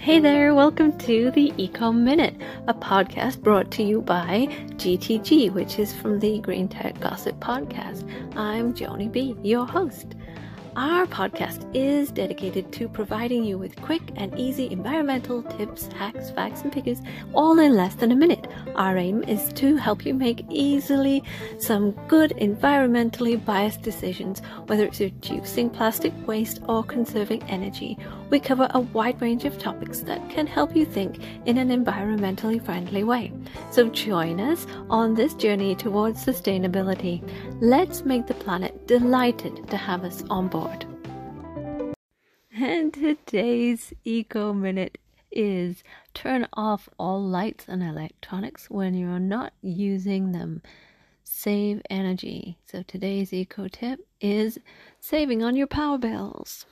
Hey there, welcome to the Eco Minute, a podcast brought to you by GTG, which is from the Green Tech Gossip Podcast. I'm Joni B, your host. Our podcast is dedicated to providing you with quick and easy environmental tips, hacks, facts, and figures all in less than a minute. Our aim is to help you make easily some good environmentally biased decisions, whether it's reducing plastic waste or conserving energy. We cover a wide range of topics that can help you think in an environmentally friendly way. So join us on this journey towards sustainability. Let's make the planet delighted to have us on board. And today's Eco Minute is turn off all lights and electronics when you're not using them. Save energy. So today's eco tip is saving on your power bills.